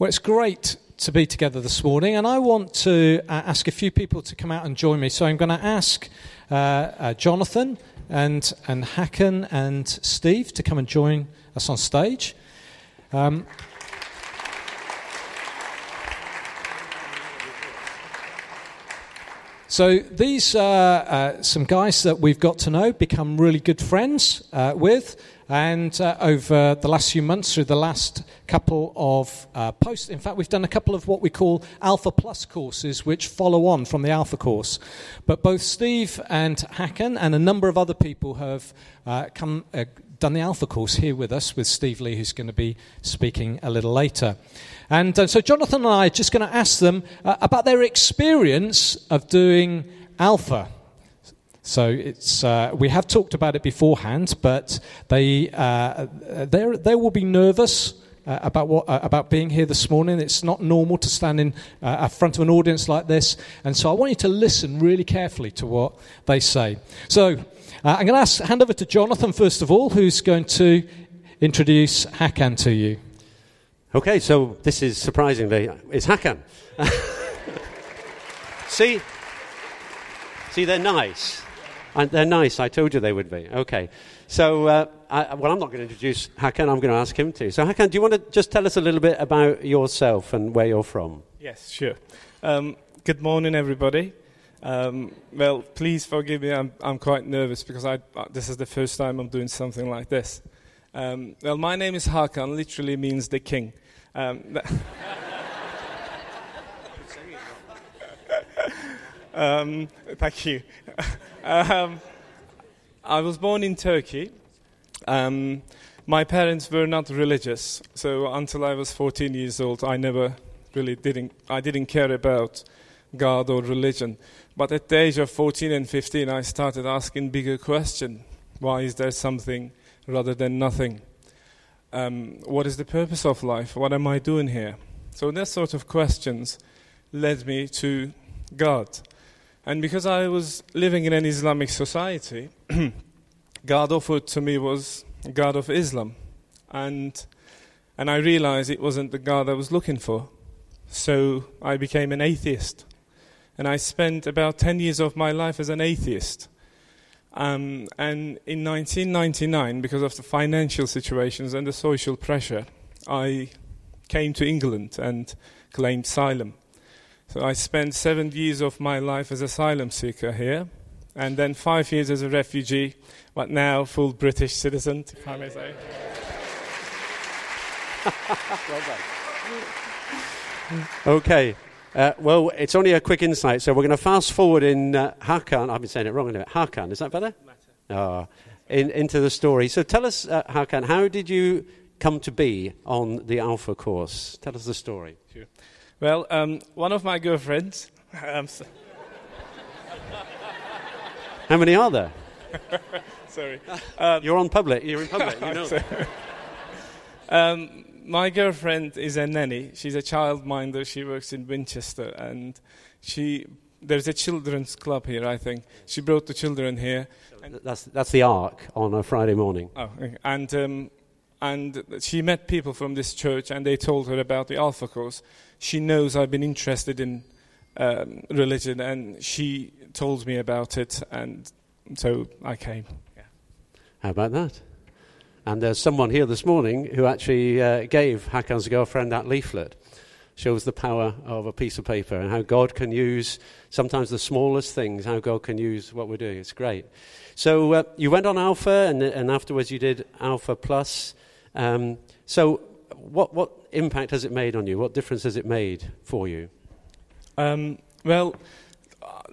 Well, it's great to be together this morning, and I want to uh, ask a few people to come out and join me. So I'm going to ask uh, uh, Jonathan and, and Hakan and Steve to come and join us on stage. Um, So these are uh, some guys that we've got to know, become really good friends uh, with, and uh, over the last few months, through the last couple of uh, posts, in fact, we've done a couple of what we call Alpha Plus courses, which follow on from the Alpha course. But both Steve and Hakan and a number of other people have uh, come uh, done the Alpha course here with us, with Steve Legg, who's going to be speaking a little later. And uh, so Jonathan and I are just going to ask them uh, about their experience of doing Alpha. So it's, uh, we have talked about it beforehand, but they, uh, they will be nervous. Uh, about what uh, about being here this morning. It's not normal to stand in uh, front of an audience like this, and so I want you to listen really carefully to what they say. So uh, I'm going to hand over to Jonathan first of all, who's going to introduce Hakan to you. Okay, so this is surprisingly it's Hakan. see, see, they're nice. And they're nice. I told you they would be. Okay. So, uh, I, well, I'm not going to introduce Hakan. I'm going to ask him to. So, Hakan, do you want to just tell us a little bit about yourself and where you're from? Yes, sure. Um, good morning, everybody. Um, well, please forgive me. I'm, I'm quite nervous because I, uh, this is the first time I'm doing something like this. Um, well, my name is Hakan, literally means the king. Um, um, thank you. Um, I was born in Turkey. Um, my parents were not religious, so until I was 14 years old, I never really didn't. I didn't care about God or religion. But at the age of 14 and 15, I started asking bigger questions. Why is there something rather than nothing? Um, what is the purpose of life? What am I doing here? So that sort of questions led me to God. And because I was living in an Islamic society, God offered to me was God of Islam. And, and I realized it wasn't the God I was looking for. So I became an atheist. And I spent about 10 years of my life as an atheist. Um, and in 1999, because of the financial situations and the social pressure, I came to England and claimed asylum. So I spent seven years of my life as asylum seeker here, and then five years as a refugee, but now full British citizen, if I may say. well okay. Uh, well, it's only a quick insight, so we're going to fast forward in uh, Hakan. I've been saying it wrong, anyway. Hakan, is that better? Oh, in, into the story. So tell us, uh, Hakan, how did you come to be on the Alpha course? Tell us the story. Sure. Well, um, one of my girlfriends. Um, How many are there? Sorry. Um, you're on public. You're in public. You know. um, my girlfriend is a nanny. She's a childminder. She works in Winchester, and she there's a children's club here. I think she brought the children here. That's that's the Ark on a Friday morning. Oh, and um, and she met people from this church, and they told her about the Alpha course she knows I've been interested in um, religion, and she told me about it, and so I came. Yeah. How about that? And there's someone here this morning who actually uh, gave Hakan's girlfriend that leaflet. Shows the power of a piece of paper and how God can use sometimes the smallest things, how God can use what we're doing. It's great. So uh, you went on Alpha, and, and afterwards you did Alpha Plus. Um, so what, what impact has it made on you? What difference has it made for you? Um, well,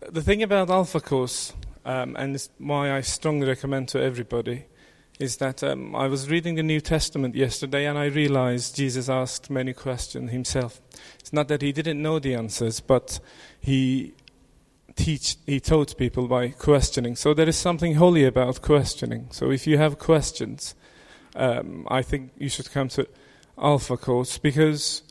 the thing about Alpha Course, um, and why I strongly recommend to everybody, is that um, I was reading the New Testament yesterday and I realized Jesus asked many questions himself. It's not that he didn't know the answers, but he teach he taught people by questioning. So there is something holy about questioning. So if you have questions, um, I think you should come to Alpha course because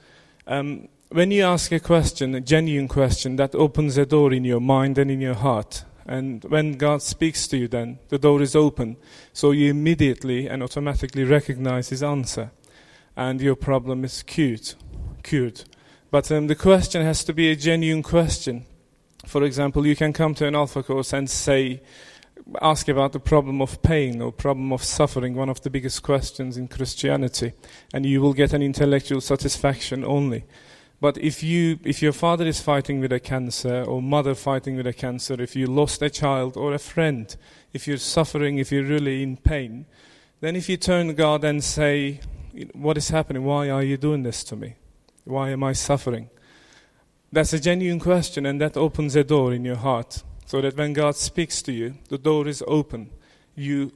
um, when you ask a question, a genuine question, that opens a door in your mind and in your heart. And when God speaks to you, then the door is open. So you immediately and automatically recognize His answer. And your problem is cured. cured. But um, the question has to be a genuine question. For example, you can come to an Alpha course and say, ask about the problem of pain or problem of suffering, one of the biggest questions in Christianity, and you will get an intellectual satisfaction only. But if you, if your father is fighting with a cancer or mother fighting with a cancer, if you lost a child or a friend, if you're suffering, if you're really in pain, then if you turn to God and say, "What is happening? Why are you doing this to me? Why am I suffering?" That's a genuine question, and that opens a door in your heart so that when God speaks to you, the door is open. You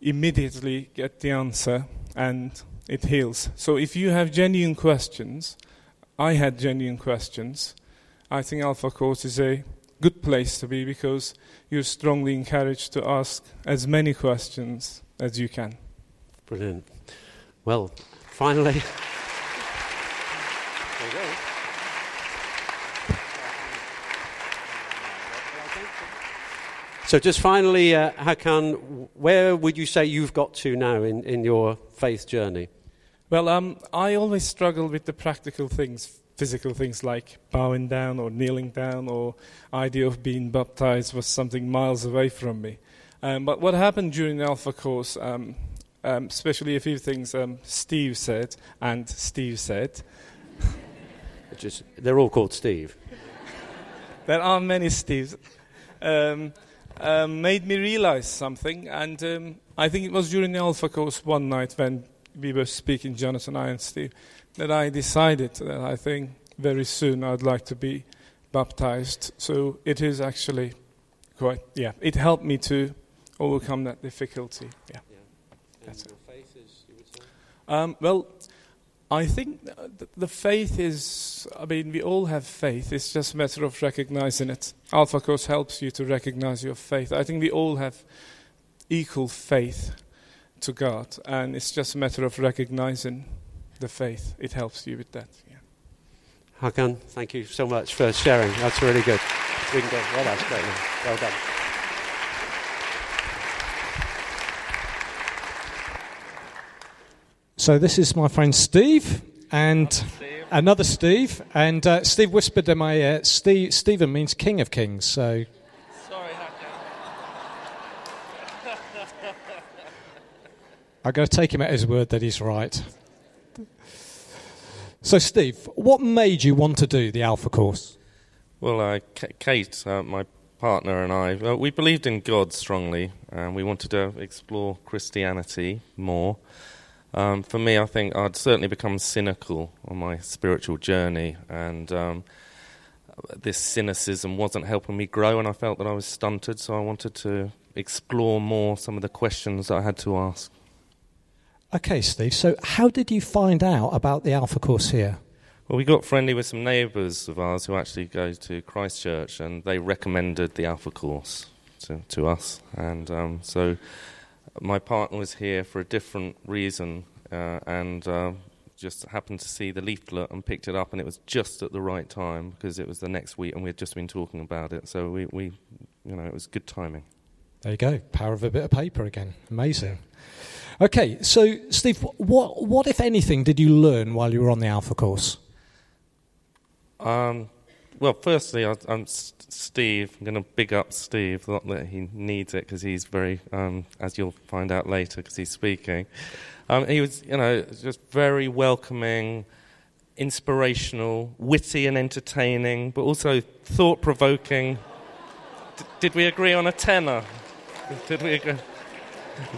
immediately get the answer and it heals. So if you have genuine questions, I had genuine questions, I think Alpha Course is a good place to be because you're strongly encouraged to ask as many questions as you can. Brilliant. Well, finally. there you go. So, just finally, uh, Hakan, where would you say you've got to now in, in your faith journey? Well, um, I always struggle with the practical things, physical things like bowing down or kneeling down, or idea of being baptized was something miles away from me. Um, but what happened during the Alpha course, um, um especially a few things um, Steve said and Steve said. Just, they're all called Steve. there are many Steves. Um, um, made me realize something. And um, I think it was during the Alpha course one night when we were speaking, Jonathan, I, and Steve, that I decided that I think very soon I'd like to be baptized. So it is actually quite, yeah, it helped me to overcome that difficulty. Yeah. yeah. That's it. Um, well, I think the faith is, I mean, we all have faith. It's just a matter of recognizing it. Alpha Course helps you to recognize your faith. I think we all have equal faith to God, and it's just a matter of recognizing the faith. It helps you with that. Yeah. Hakan, thank you so much for sharing. That's really good. We can go. Well, that's great. Well done. So this is my friend Steve and Steve. another Steve. And uh, Steve whispered in my ear, Steve, Stephen means King of Kings. So. Sorry, I'm going to take him at his word that he's right. So, Steve, what made you want to do the Alpha course? Well, uh, Kate, uh, my partner, and I, we believed in God strongly, and we wanted to explore Christianity more. Um, for me, I think I'd certainly become cynical on my spiritual journey, and um, this cynicism wasn't helping me grow, and I felt that I was stunted, so I wanted to explore more some of the questions that I had to ask. Okay, Steve, so how did you find out about the Alpha course here? Well, we got friendly with some neighbours of ours who actually go to Christchurch, and they recommended the Alpha course to, to us. And um, so my partner was here for a different reason uh, and uh, just happened to see the leaflet and picked it up, and it was just at the right time because it was the next week, and we had just been talking about it. So we, we you know, it was good timing. There you go, power of a bit of paper again. Amazing. Okay, so Steve, what, what if anything, did you learn while you were on the Alpha course? Um, well, firstly, I, am Steve. I'm going to big up Steve. Not that he needs it because he's very, um, as you'll find out later, because he's speaking. Um, he was, you know, just very welcoming, inspirational, witty and entertaining, but also thought provoking. D- did we agree on a tenor? Did we agree?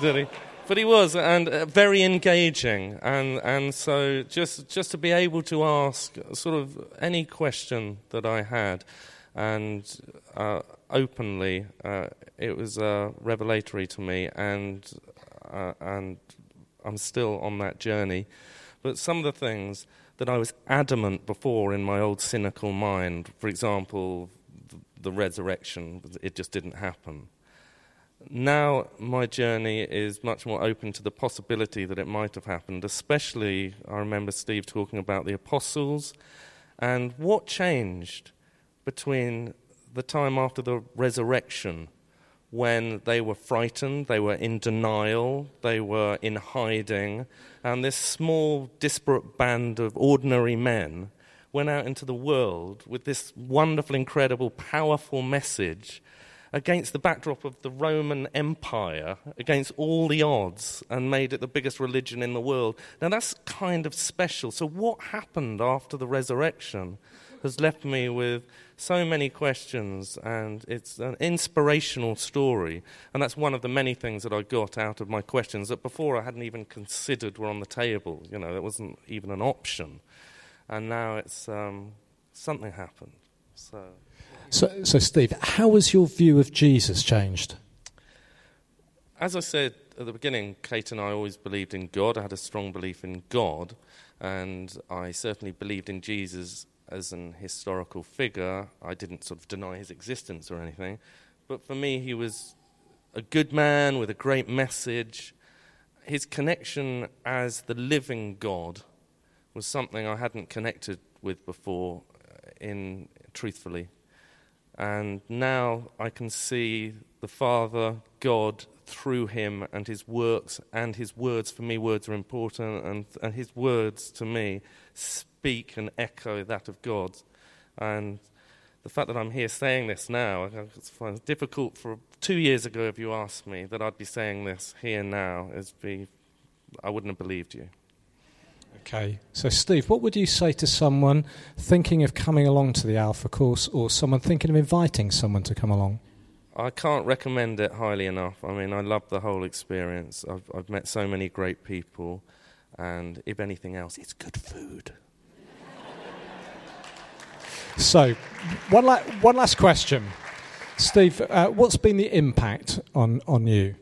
Did he? But he was, and uh, very engaging, and and so just just to be able to ask sort of any question that I had, and uh, openly, uh, it was uh, revelatory to me, and uh, and I'm still on that journey. But some of the things that I was adamant before in my old cynical mind, for example, the, the resurrection, it just didn't happen. Now my journey is much more open to the possibility that it might have happened, especially I remember Steve talking about the apostles and what changed between the time after the resurrection when they were frightened, they were in denial, they were in hiding, and this small, disparate band of ordinary men went out into the world with this wonderful, incredible, powerful message against the backdrop of the Roman Empire, against all the odds, and made it the biggest religion in the world. Now, that's kind of special. So, what happened after the resurrection has left me with so many questions, and it's an inspirational story. And that's one of the many things that I got out of my questions that before I hadn't even considered were on the table. You know, it wasn't even an option. And now it's um, something happened. So. So, so, Steve, how has your view of Jesus changed? As I said at the beginning, Kate and I always believed in God. I had a strong belief in God, and I certainly believed in Jesus as an historical figure. I didn't sort of deny his existence or anything, but for me, he was a good man with a great message. His connection as the living God was something I hadn't connected with before, uh, in truthfully. And now I can see the Father, God, through him and his works and his words. For me, words are important, and, and his words to me speak and echo that of God. And the fact that I'm here saying this now, it's difficult for two years ago if you asked me that I'd be saying this here now, be, I wouldn't have believed you. Okay, so Steve, what would you say to someone thinking of coming along to the Alpha course or someone thinking of inviting someone to come along? I can't recommend it highly enough. I mean, I love the whole experience. I've, I've met so many great people, and if anything else, it's good food. so, one, la- one last question. Steve, uh, what's been the impact on, on you?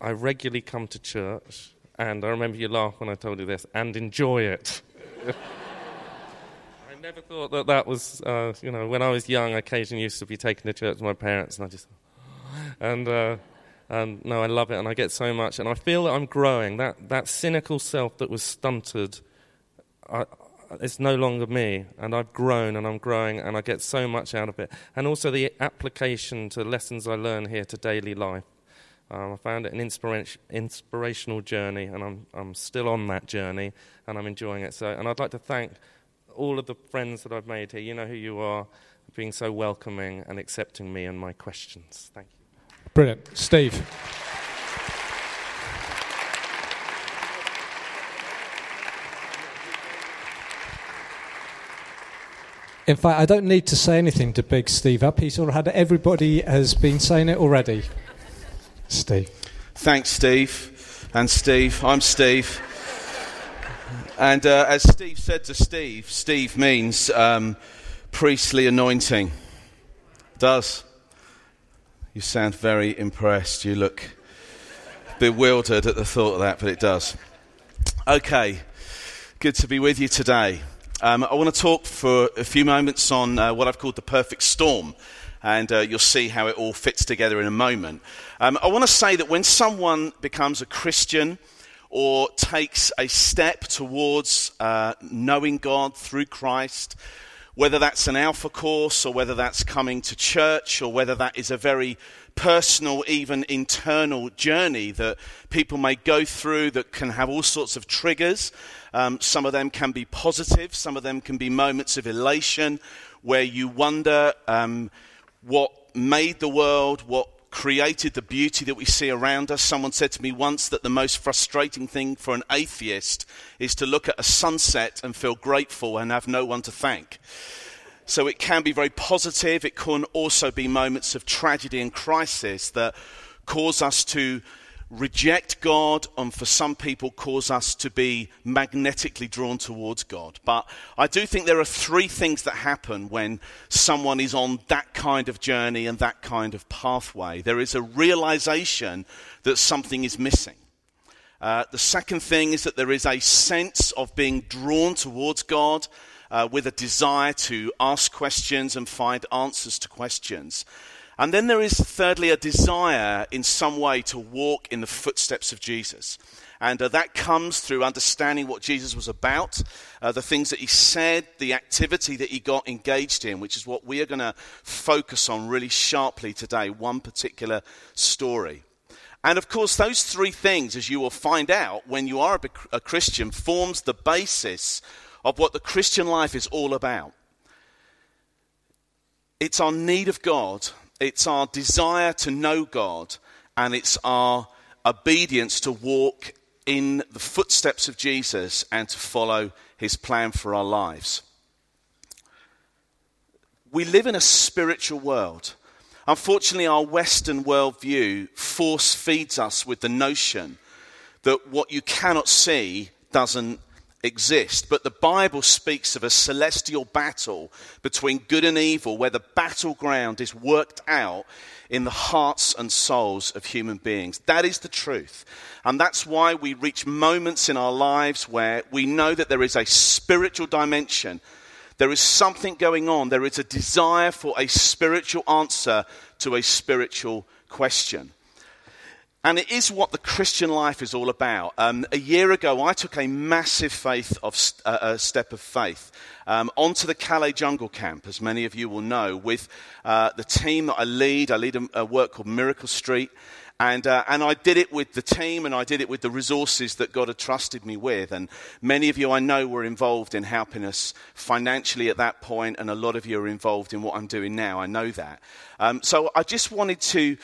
I regularly come to church. And I remember you laughed when I told you this, and enjoy it. I never thought that that was, uh, you know, when I was young, I occasionally used to be taken to church with my parents, and I just, and, uh, and no, I love it, and I get so much, and I feel that I'm growing. That, that cynical self that was stunted, I, it's no longer me, and I've grown and I'm growing, and I get so much out of it. And also the application to lessons I learn here to daily life. Um, I found it an inspiration, inspirational journey, and I'm, I'm still on that journey, and I'm enjoying it. So, and I'd like to thank all of the friends that I've made here. You know who you are, being so welcoming and accepting me and my questions. Thank you. Brilliant, Steve. In fact, I don't need to say anything to big Steve up. He's already had everybody has been saying it already. Steve. Thanks, Steve. And Steve, I'm Steve. And uh, as Steve said to Steve, Steve means um, priestly anointing. Does. You sound very impressed. You look bewildered at the thought of that, but it does. Okay, good to be with you today. Um, I want to talk for a few moments on uh, what I've called the perfect storm and uh, you'll see how it all fits together in a moment. Um, I want to say that when someone becomes a Christian or takes a step towards uh, knowing God through Christ, whether that's an alpha course or whether that's coming to church or whether that is a very personal, even internal journey that people may go through that can have all sorts of triggers. Um, some of them can be positive, some of them can be moments of elation where you wonder. Um, what made the world, what created the beauty that we see around us. Someone said to me once that the most frustrating thing for an atheist is to look at a sunset and feel grateful and have no one to thank. So it can be very positive. It can also be moments of tragedy and crisis that cause us to reject God and for some people cause us to be magnetically drawn towards God. But I do think there are three things that happen when someone is on that kind of journey and that kind of pathway. There is a realization that something is missing. Uh, the second thing is that there is a sense of being drawn towards God uh, with a desire to ask questions and find answers to questions. And then there is, thirdly, a desire in some way to walk in the footsteps of Jesus. And uh, that comes through understanding what Jesus was about, uh, the things that he said, the activity that he got engaged in, which is what we are going to focus on really sharply today, one particular story. And of course, those three things, as you will find out when you are a, a Christian, forms the basis of what the Christian life is all about. It's our need of God, it's our desire to know God, and it's our obedience to walk in the footsteps of Jesus and to follow his plan for our lives. We live in a spiritual world. Unfortunately, our Western worldview force feeds us with the notion that what you cannot see doesn't exist. But the Bible speaks of a celestial battle between good and evil, where the battleground is worked out in the hearts and souls of human beings. That is the truth. And that's why we reach moments in our lives where we know that there is a spiritual dimension. There is something going on. There is a desire for a spiritual answer to a spiritual question. And it is what the Christian life is all about. Um, a year ago, I took a massive faith of, uh, a step of faith um, onto the Calais Jungle Camp, as many of you will know, with uh, the team that I lead. I lead a, a work called Miracle Street. And, uh, and I did it with the team and I did it with the resources that God had trusted me with. And many of you I know were involved in helping us financially at that point, and a lot of you are involved in what I'm doing now. I know that. Um, so I just wanted to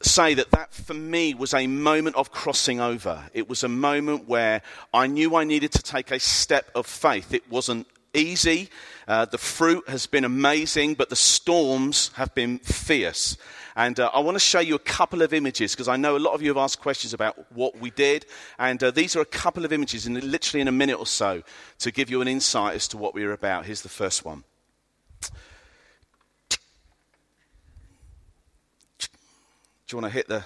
say that that for me was a moment of crossing over. It was a moment where I knew I needed to take a step of faith. It wasn't easy. Uh, the fruit has been amazing, but the storms have been fierce. And uh, I want to show you a couple of images because I know a lot of you have asked questions about what we did. And uh, these are a couple of images, in literally in a minute or so, to give you an insight as to what we are about. Here's the first one. Do you want to hit the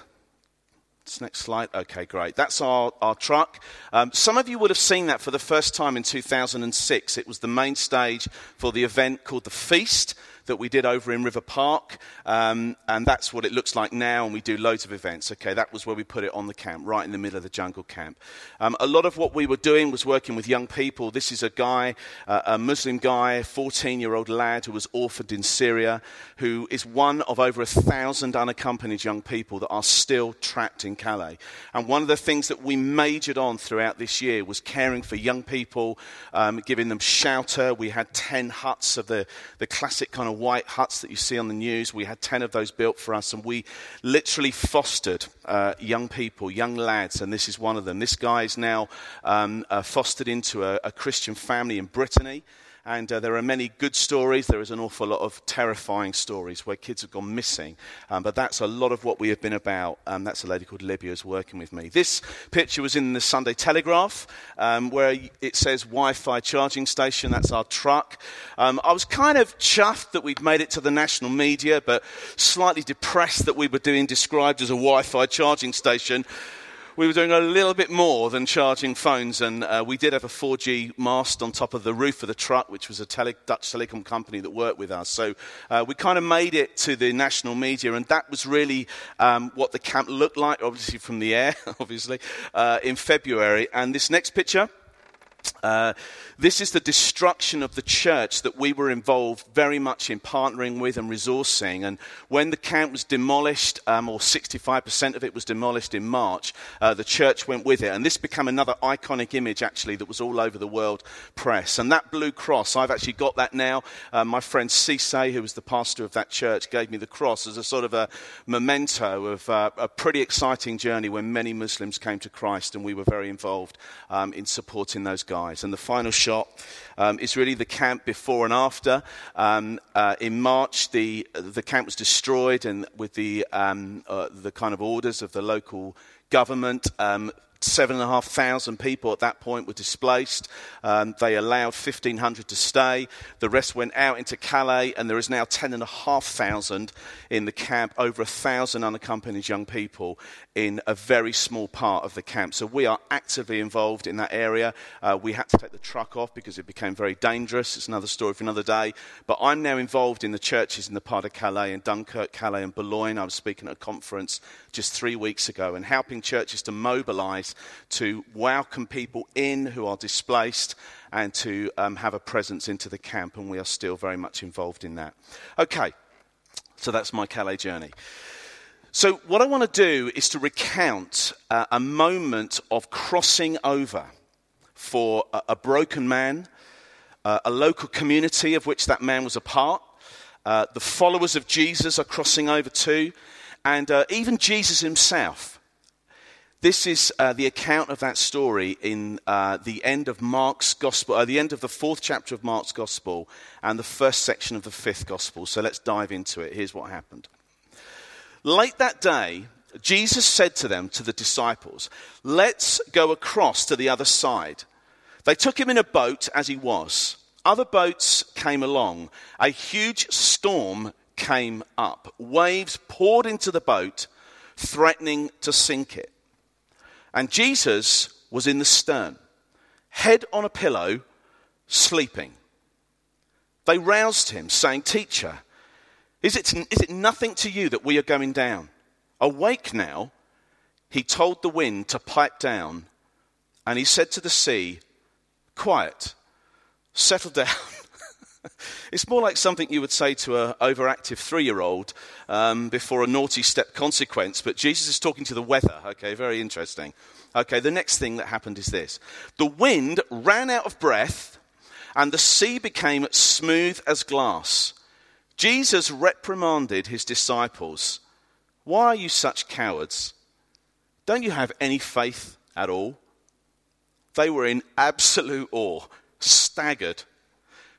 next slide? Okay, great. That's our, our truck. Um, some of you would have seen that for the first time in 2006. It was the main stage for the event called The Feast that we did over in River Park, um, and that's what it looks like now. And we do loads of events. Okay, that was where we put it on the camp, right in the middle of the jungle camp. Um, a lot of what we were doing was working with young people. This is a guy, uh, a Muslim guy, 14-year-old lad who was orphaned in Syria, who is one of over a thousand unaccompanied young people that are still trapped in Calais. And one of the things that we majored on throughout this year was caring for young people, um, giving them shelter. We had 10 huts of the, the classic kind of white huts that you see on the news. We had 10 of those built for us, and we literally fostered uh, young people, young lads, and this is one of them. This guy is now um, uh, fostered into a, a Christian family in Brittany. And uh, there are many good stories. There is an awful lot of terrifying stories where kids have gone missing. Um, but that's a lot of what we have been about. Um, that's a lady called Libya who's working with me. This picture was in the Sunday Telegraph um, where it says Wi Fi charging station. That's our truck. Um, I was kind of chuffed that we'd made it to the national media, but slightly depressed that we were doing described as a Wi Fi charging station we were doing a little bit more than charging phones, and uh, we did have a 4G mast on top of the roof of the truck, which was a tele- Dutch telecom company that worked with us. So uh, we kind of made it to the national media, and that was really um, what the camp looked like, obviously from the air, obviously, uh, in February. And this next picture. Uh, this is the destruction of the church that we were involved very much in partnering with and resourcing. And when the camp was demolished, um, or 65% of it was demolished in March, uh, the church went with it. And this became another iconic image, actually, that was all over the world press. And that blue cross, I've actually got that now. Uh, my friend Cisse, who was the pastor of that church, gave me the cross as a sort of a memento of uh, a pretty exciting journey when many Muslims came to Christ, and we were very involved um, in supporting those guys. And the final shot um, is really the camp before and after. Um, uh, in March, the, the camp was destroyed, and with the, um, uh, the kind of orders of the local government, um, seven and a half thousand people at that point were displaced. Um, they allowed 1,500 to stay. The rest went out into Calais, and there is now 10,500 in the camp, over a thousand unaccompanied young people in a very small part of the camp. So we are actively involved in that area. Uh, we had to take the truck off because it became very dangerous. It's another story for another day. But I'm now involved in the churches in the part of Calais and Dunkirk, Calais and Boulogne. I was speaking at a conference just three weeks ago and helping churches to mobilize to welcome people in who are displaced and to um, have a presence into the camp. And we are still very much involved in that. Okay, so that's my Calais journey. So, what I want to do is to recount uh, a moment of crossing over for a, a broken man, uh, a local community of which that man was a part. Uh, the followers of Jesus are crossing over too, and uh, even Jesus himself. This is uh, the account of that story in uh, the end of Mark's Gospel, the end of the fourth chapter of Mark's Gospel, and the first section of the fifth Gospel. So let's dive into it. Here's what happened. Late that day, Jesus said to them, to the disciples, Let's go across to the other side. They took him in a boat as he was. Other boats came along. A huge storm came up. Waves poured into the boat, threatening to sink it. And Jesus was in the stern, head on a pillow, sleeping. They roused him, saying, Teacher, is it, is it nothing to you that we are going down? Awake now. He told the wind to pipe down, and he said to the sea, Quiet, settle down. It's more like something you would say to an overactive three year old um, before a naughty step consequence, but Jesus is talking to the weather. Okay, very interesting. Okay, the next thing that happened is this the wind ran out of breath, and the sea became smooth as glass. Jesus reprimanded his disciples Why are you such cowards? Don't you have any faith at all? They were in absolute awe, staggered.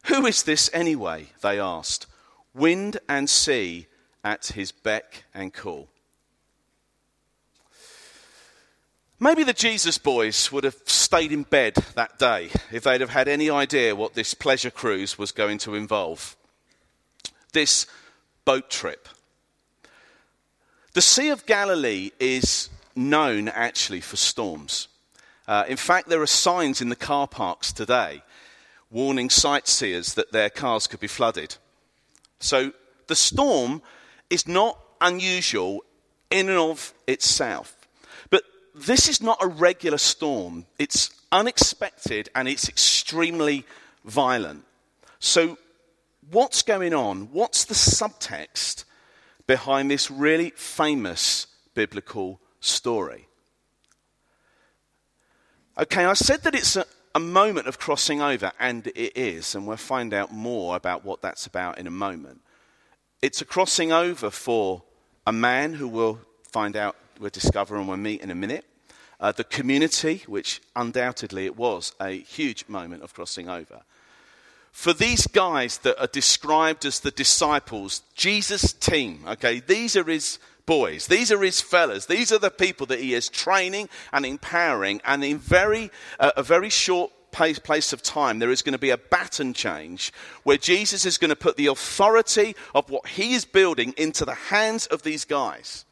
Who is this anyway? They asked. Wind and sea at his beck and call. Maybe the Jesus boys would have stayed in bed that day if they'd have had any idea what this pleasure cruise was going to involve this boat trip. The Sea of Galilee is known actually for storms. Uh, in fact, there are signs in the car parks today warning sightseers that their cars could be flooded. So the storm is not unusual in and of itself. But this is not a regular storm, it's unexpected and it's extremely violent. So what's going on? What's the subtext behind this really famous biblical story? Okay, I said that it's a, a moment of crossing over, and it is, and we'll find out more about what that's about in a moment. It's a crossing over for a man who we'll find out, we'll discover, and we'll meet in a minute. Uh, the community, which undoubtedly it was a huge moment of crossing over for these guys that are described as the disciples, Jesus' team, okay, these are his boys, these are his fellas, these are the people that he is training and empowering, and in very, uh, a very short place of time, there is going to be a baton change where Jesus is going to put the authority of what he is building into the hands of these guys.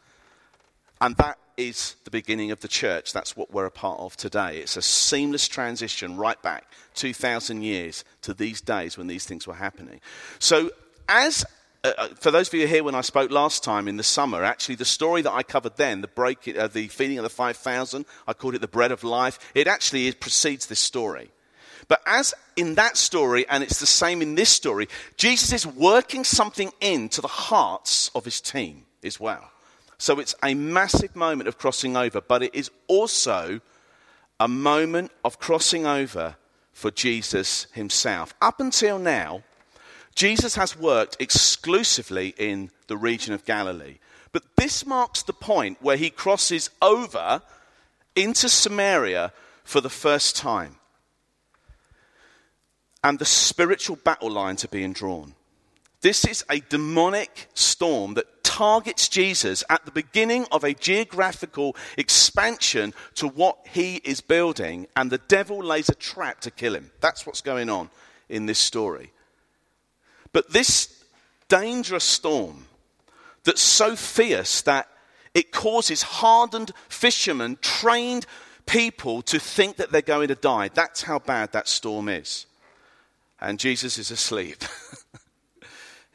And that is the beginning of the church. That's what we're a part of today. It's a seamless transition right back 2,000 years to these days when these things were happening. So, as uh, uh, for those of you here when I spoke last time in the summer, actually the story that I covered then, the break, uh, the feeding of the 5,000, I called it the bread of life. It actually precedes this story. But as in that story, and it's the same in this story, Jesus is working something into the hearts of his team as well. So it's a massive moment of crossing over, but it is also a moment of crossing over for Jesus himself. Up until now, Jesus has worked exclusively in the region of Galilee. But this marks the point where he crosses over into Samaria for the first time. And the spiritual battle lines are being drawn. This is a demonic storm that targets Jesus at the beginning of a geographical expansion to what he is building, and the devil lays a trap to kill him. That's what's going on in this story. But this dangerous storm that's so fierce that it causes hardened fishermen, trained people to think that they're going to die. That's how bad that storm is. And Jesus is asleep.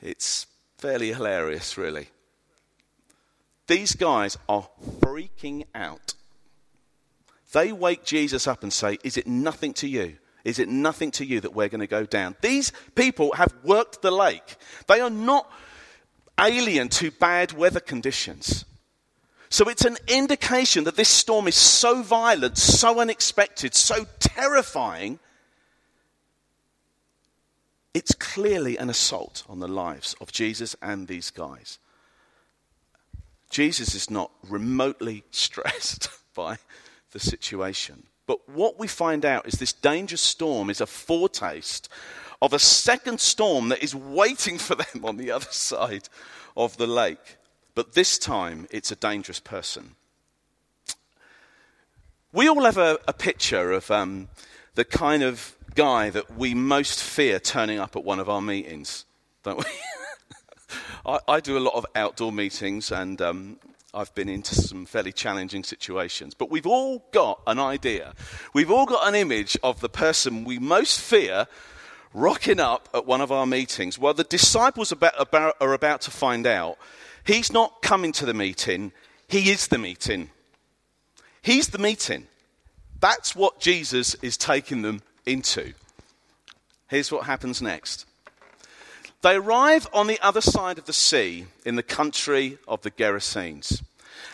It's fairly hilarious, really. These guys are freaking out. They wake Jesus up and say, Is it nothing to you? Is it nothing to you that we're going to go down? These people have worked the lake. They are not alien to bad weather conditions. So it's an indication that this storm is so violent, so unexpected, so terrifying it's clearly an assault on the lives of Jesus and these guys. Jesus is not remotely stressed by the situation. But what we find out is this dangerous storm is a foretaste of a second storm that is waiting for them on the other side of the lake. But this time, it's a dangerous person. We all have a, a picture of um, the kind of guy that we most fear turning up at one of our meetings, don't we? I, I, do a lot of outdoor meetings and um, I've been into some fairly challenging situations. But we've all got an idea. We've all got an image of the person we most fear rocking up at one of our meetings. Well, the disciples about, about, are about to find out he's not coming to the meeting, he is the meeting. He's the meeting. That's what Jesus is taking them into. Here's what happens next. They arrive on the other side of the sea in the country of the Gerasenes.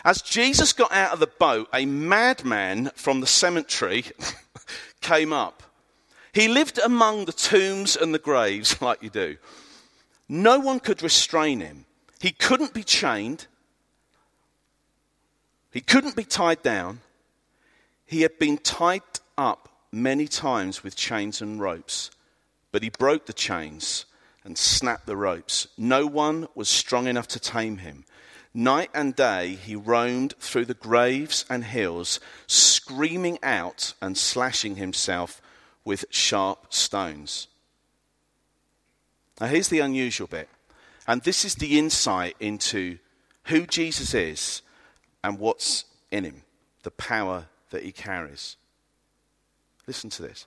As Jesus got out of the boat, a madman from the cemetery came up. He lived among the tombs and the graves, like you do. No one could restrain him. He couldn't be chained, he couldn't be tied down. He had been tied up many times with chains and ropes, but he broke the chains and snapped the ropes. No one was strong enough to tame him. Night and day he roamed through the graves and hills, screaming out and slashing himself with sharp stones. Now, here's the unusual bit, and this is the insight into who Jesus is and what's in him, the power that he carries. Listen to this.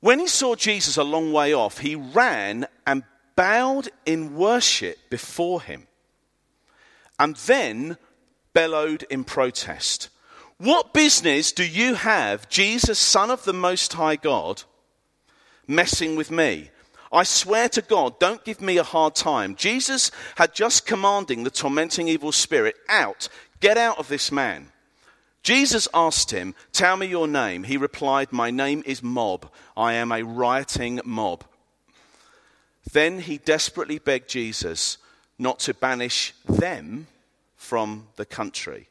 When he saw Jesus a long way off, he ran and bowed in worship before him, and then bellowed in protest. What business do you have, Jesus, Son of the Most High God, messing with me? I swear to God, don't give me a hard time. Jesus had just commanding the tormenting evil spirit out, get out of this man. Jesus asked him, Tell me your name. He replied, My name is Mob. I am a rioting mob. Then he desperately begged Jesus not to banish them from the country.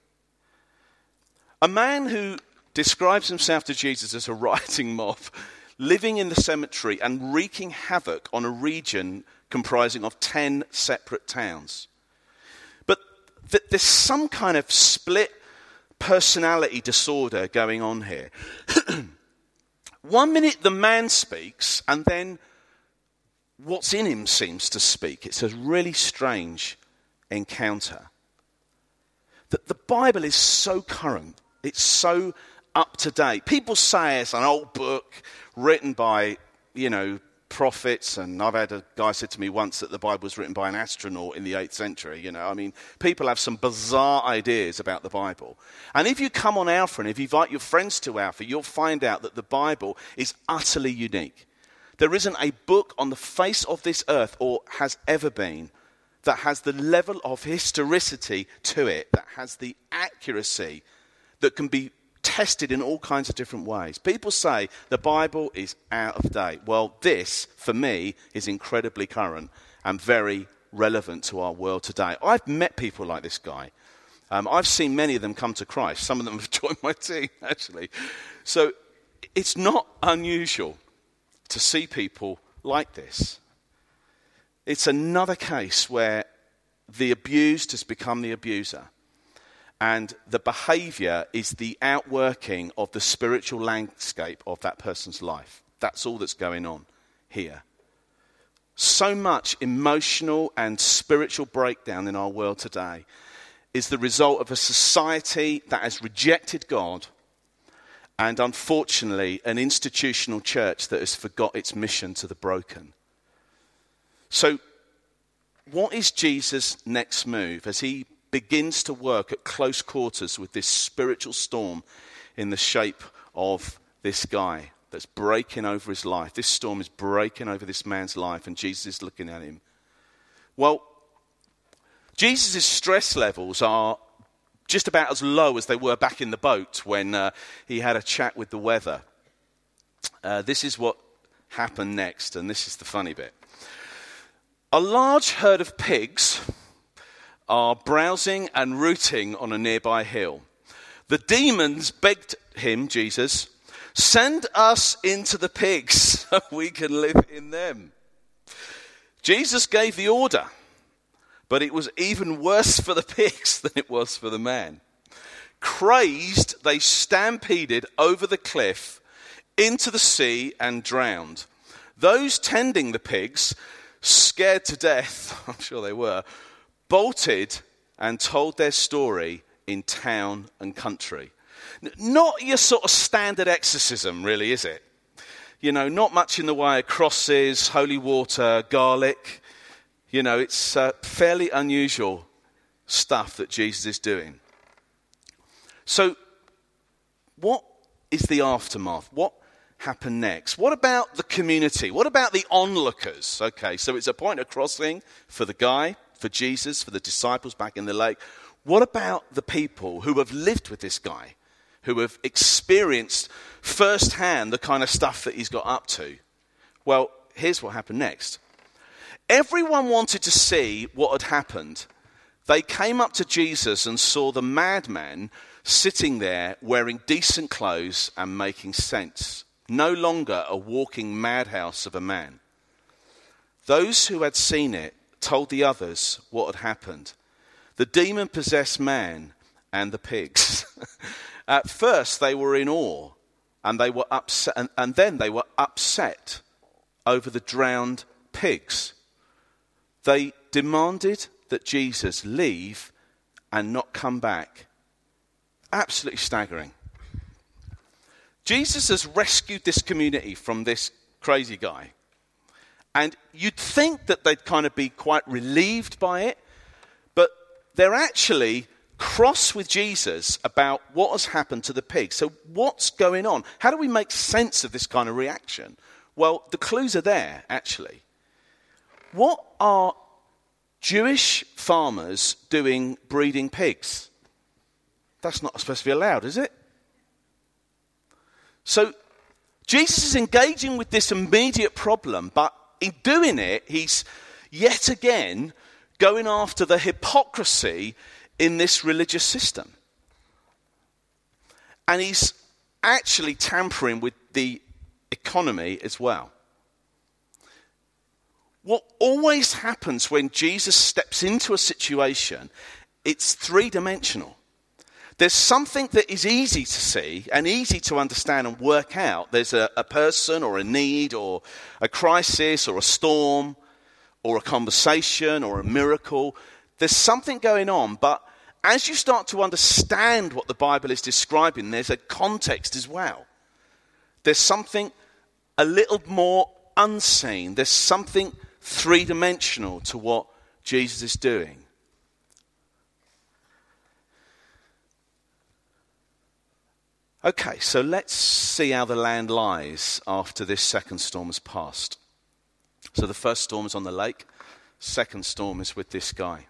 A man who describes himself to Jesus as a rioting mob, living in the cemetery and wreaking havoc on a region comprising of 10 separate towns. But th- there's some kind of split personality disorder going on here. One minute the man speaks, and then what's in him seems to speak. It's a really strange encounter. That the Bible is so current, it's so up to date. People say it's an old book written by, you know, prophets, and I've had a guy said to me once that the Bible was written by an astronaut in the 8th century. You know, I mean, people have some bizarre ideas about the Bible. And if you come on Alpha and if you invite your friends to Alpha, you'll find out that the Bible is utterly unique. There isn't a book on the face of this earth, or has ever been, that has the level of historicity to it, that has the accuracy that can be tested in all kinds of different ways. People say the Bible is out of date. Well, this, for me, is incredibly current and very relevant to our world today. I've met people like this guy. Um, I've seen many of them come to Christ. Some of them have joined my team, actually. So it's not unusual to see people like this. It's another case where the abused has become the abuser. And the behavior is the outworking of the spiritual landscape of that person's life. That's all that's going on here. So much emotional and spiritual breakdown in our world today is the result of a society that has rejected God and, unfortunately, an institutional church that has forgot its mission to the broken. So, what is Jesus' next move as he begins to work at close quarters with this spiritual storm in the shape of this guy that's breaking over his life? This storm is breaking over this man's life, and Jesus is looking at him. Well, Jesus' stress levels are just about as low as they were back in the boat when uh, he had a chat with the weather. Uh, this is what happened next, and this is the funny bit. A large herd of pigs are browsing and rooting on a nearby hill. The demons begged him, Jesus, send us into the pigs so we can live in them. Jesus gave the order. But it was even worse for the pigs than it was for the man. Crazed, they stampeded over the cliff into the sea and drowned. Those tending the pigs, scared to death, I'm sure they were, bolted and told their story in town and country. Not your sort of standard exorcism, really, is it? You know, not much in the way of crosses, holy water, garlic. You know, it's uh, fairly unusual stuff that Jesus is doing. So, what is the aftermath? What happened next? What about the community? What about the onlookers? Okay, so it's a point of crossing for the guy, for Jesus, for the disciples back in the lake. What about the people who have lived with this guy, who have experienced firsthand the kind of stuff that he's got up to? Well, here's what happened next. Everyone wanted to see what had happened. They came up to Jesus and saw the madman sitting there wearing decent clothes and making sense, no longer a walking madhouse of a man. Those who had seen it told the others what had happened. The demon possessed man and the pigs. At first, they were in awe and they were upset, and, and then they were upset over the drowned pigs. They demanded that Jesus leave and not come back. Absolutely staggering. Jesus has rescued this community from this crazy guy. And you'd think that they'd kind of be quite relieved by it, but they're actually cross with Jesus about what has happened to the pig. So, what's going on? How do we make sense of this kind of reaction? Well, the clues are there, actually. What are Jewish farmers doing breeding pigs? That's not supposed to be allowed, is it? So, Jesus is engaging with this immediate problem, but in doing it, he's yet again going after the hypocrisy in this religious system. And he's actually tampering with the economy as well. What always happens when Jesus steps into a situation, it's three dimensional. There's something that is easy to see and easy to understand and work out. There's a, a, person or a need or a crisis or a storm or a conversation or a miracle. There's something going on, but as you start to understand what the Bible is describing, there's a context as well. There's something a little more unseen. There's something three dimensional to what Jesus is doing. Okay, so let's see how the land lies after this second storm has passed. So the first storm is on the lake, second storm is with this guy.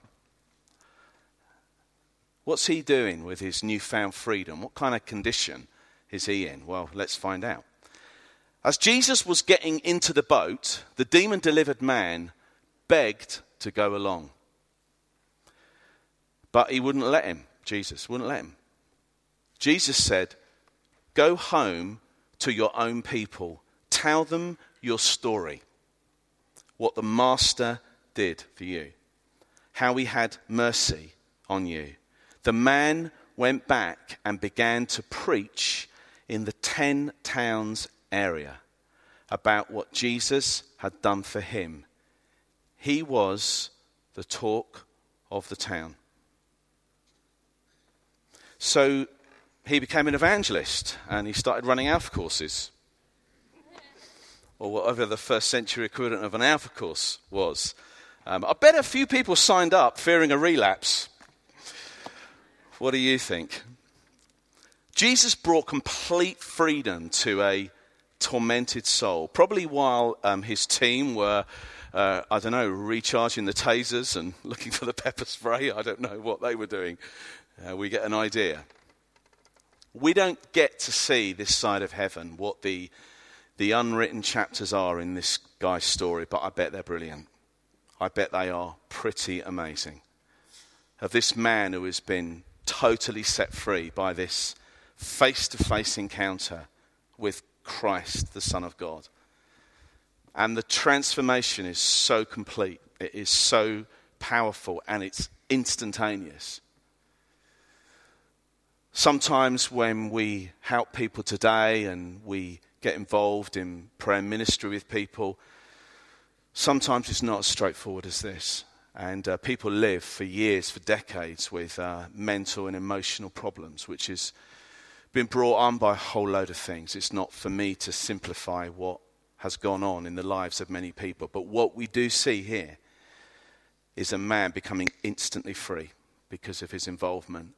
What's he doing with his newfound freedom? What kind of condition is he in? Well, let's find out. As Jesus was getting into the boat, the demon delivered man begged to go along. But he wouldn't let him. Jesus wouldn't let him. Jesus said, Go home to your own people. Tell them your story, what the master did for you, how he had mercy on you. The man went back and began to preach in the 10 towns area about what Jesus had done for him. He was the talk of the town. So he became an evangelist and he started running alpha courses. Or whatever the first century equivalent of an alpha course was. Um, I bet a few people signed up fearing a relapse. What do you think? Jesus brought complete freedom to a tormented soul, probably while um, his team were, uh, I don't know, recharging the tasers and looking for the pepper spray. I don't know what they were doing. Uh, we get an idea. We don't get to see this side of heaven, what the, the unwritten chapters are in this guy's story, but I bet they're brilliant. I bet they are pretty amazing. Of this man who has been totally set free by this face to face encounter with Christ, the Son of God. And the transformation is so complete, it is so powerful, and it's instantaneous. Sometimes, when we help people today and we get involved in prayer ministry with people, sometimes it's not as straightforward as this. And uh, people live for years, for decades, with uh, mental and emotional problems, which is been brought on by a whole load of things. It's not for me to simplify what has gone on in the lives of many people. But what we do see here is a man becoming instantly free because of his involvement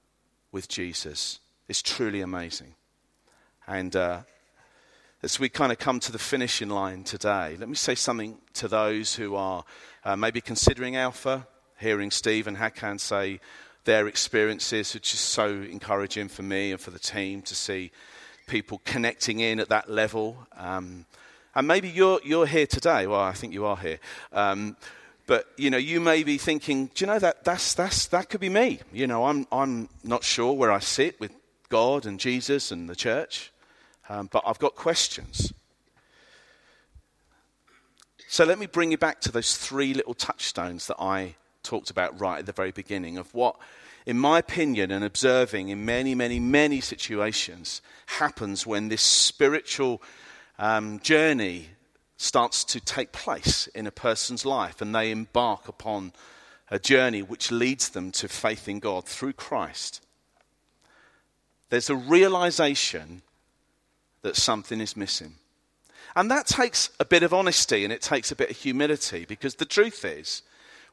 with Jesus. It's truly amazing. And uh, as we kind of come to the finishing line today, let me say something to those who are uh, maybe considering Alpha, hearing Steve and Hakan say, their experiences, which is so encouraging for me and for the team to see people connecting in at that level. Um, and maybe you're, you're here today. Well, I think you are here. Um, but you know, you may be thinking, do you know that that's, that's, that could be me? You know, I'm, I'm not sure where I sit with God and Jesus and the church, um, but I've got questions. So let me bring you back to those three little touchstones that I talked about right at the very beginning of what, in my opinion, and observing in many, many, many situations, happens when this spiritual um, journey starts to take place in a person's life and they embark upon a journey which leads them to faith in God through Christ. There's a realization that something is missing. And that takes a bit of honesty and it takes a bit of humility because the truth is,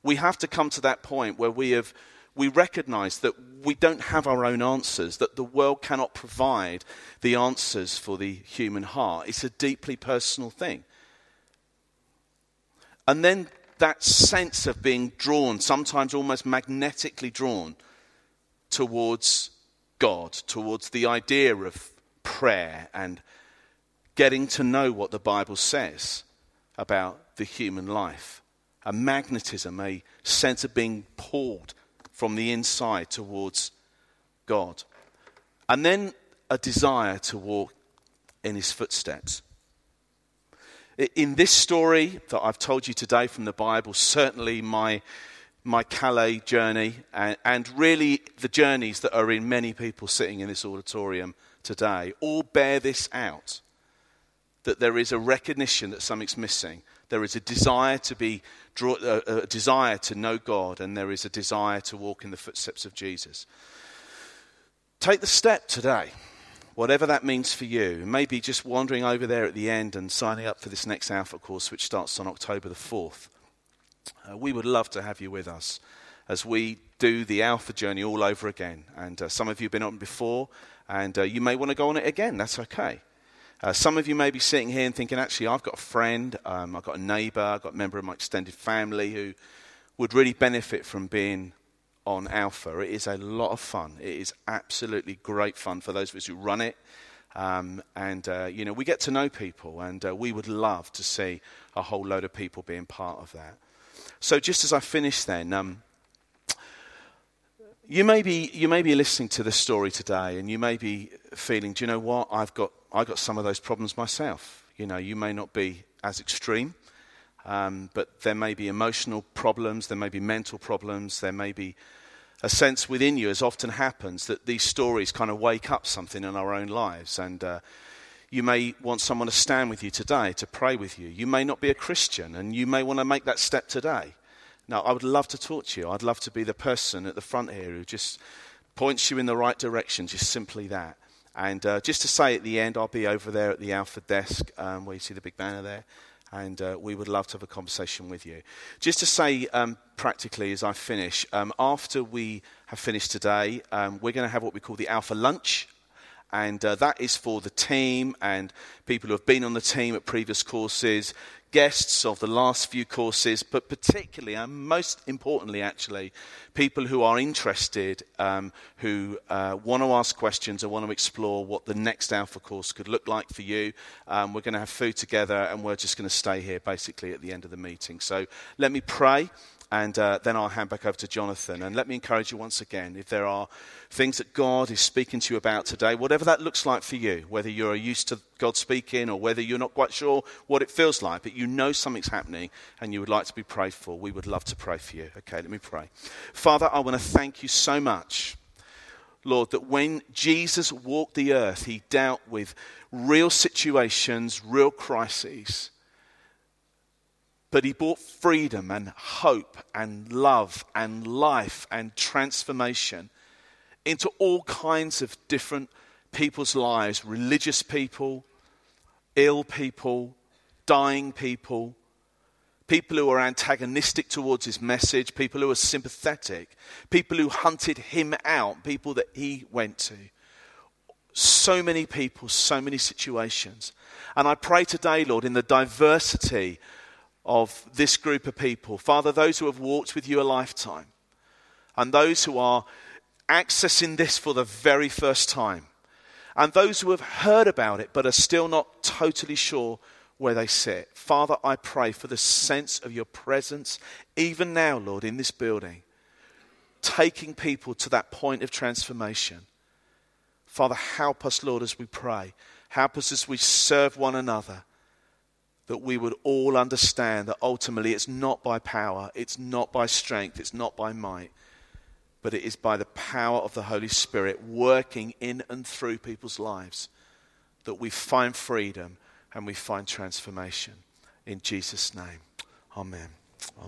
we have to come to that point where we have we recognize that we don't have our own answers, that the world cannot provide the answers for the human heart. It's a deeply personal thing. And then that sense of being drawn, sometimes almost magnetically drawn, towards God, towards the idea of prayer and getting to know what the Bible says about the human life a magnetism, a sense of being pulled from the inside towards God. And then a desire to walk in his footsteps. In this story that I've told you today from the Bible, certainly my, my Calais journey, and, and really the journeys that are in many people sitting in this auditorium today, all bear this out that there is a recognition that something's missing, there is a desire to be a desire to know God, and there is a desire to walk in the footsteps of Jesus. Take the step today, whatever that means for you. Maybe just wandering over there at the end and signing up for this next Alpha course, which starts on October the 4th. Uh, we would love to have you with us as we do the Alpha journey all over again. And uh, some of you have been on before, and uh, you may want to go on it again. That's okay. Uh, some of you may be sitting here and thinking, actually, I've got a friend, um, I've got a neighbor, I've got a member of my extended family who would really benefit from being on Alpha. It is a lot of fun. It is absolutely great fun for those of us who run it. Um, and, uh, you know, we get to know people, and uh, we would love to see a whole load of people being part of that. So, just as I finish, then, um, you may, be, you may be listening to this story today, and you may be feeling, do you know what? I've got I've got some of those problems myself. You know, you may not be as extreme, Um, but there may be emotional problems, there may be mental problems, there may be a sense within you, as often happens, that these stories kind of wake up something in our own lives. And uh, you may want someone to stand with you today, to pray with you. You may not be a Christian, and you may want to make that step today. Now, I would love to talk to you. I'd love to be the person at the front here who just points you in the right direction, just simply that. And uh, just to say at the end, I'll be over there at the Alpha desk um, where you see the big banner there. And uh, we would love to have a conversation with you. Just to say um, practically as I finish, um, after we have finished today, um, we're going to have what we call the Alpha Lunch and uh, that is for the team and people who have been on the team at previous courses, guests of the last few courses, but particularly and most importantly, actually, people who are interested, um, who uh, want to ask questions or want to explore what the next Alpha course could look like for you. Um, we're going to have food together and we're just going to stay here basically at the end of the meeting. So let me pray and uh, then I'll hand back over to Jonathan. And let me encourage you once again if there are things that God is speaking to you about today, whatever that looks like for you, whether you're used to God speaking or whether you're not quite sure what it feels like, but you know something's happening and you would like to be prayed for, we would love to pray for you. Okay, let me pray. Father, I want to thank you so much. Lord, that when Jesus walked the earth, he dealt with real situations, real crises but he brought freedom and hope and love and life and transformation into all kinds of different people's lives religious people, ill people, dying people, people who are antagonistic towards his message, people who are sympathetic, people who hunted him out, people that he went to. So many people, so many situations. And I pray today, Lord, in the diversity of this group of people. Father, those who have walked with you a lifetime and those who are accessing this for the very first time, and those who have heard about it but are still not totally sure where they sit. Father, I pray for the sense of your presence, even now, Lord, in this building, taking people to that point of transformation. Father, help us, Lord, as we pray. Help us as we serve one another that we would all understand that ultimately it's not by power, it's not by strength, it's not by might, but it is by the power of the Holy Spirit working in and through people's lives that we find freedom and we find transformation. In Jesus' name, amen. amen.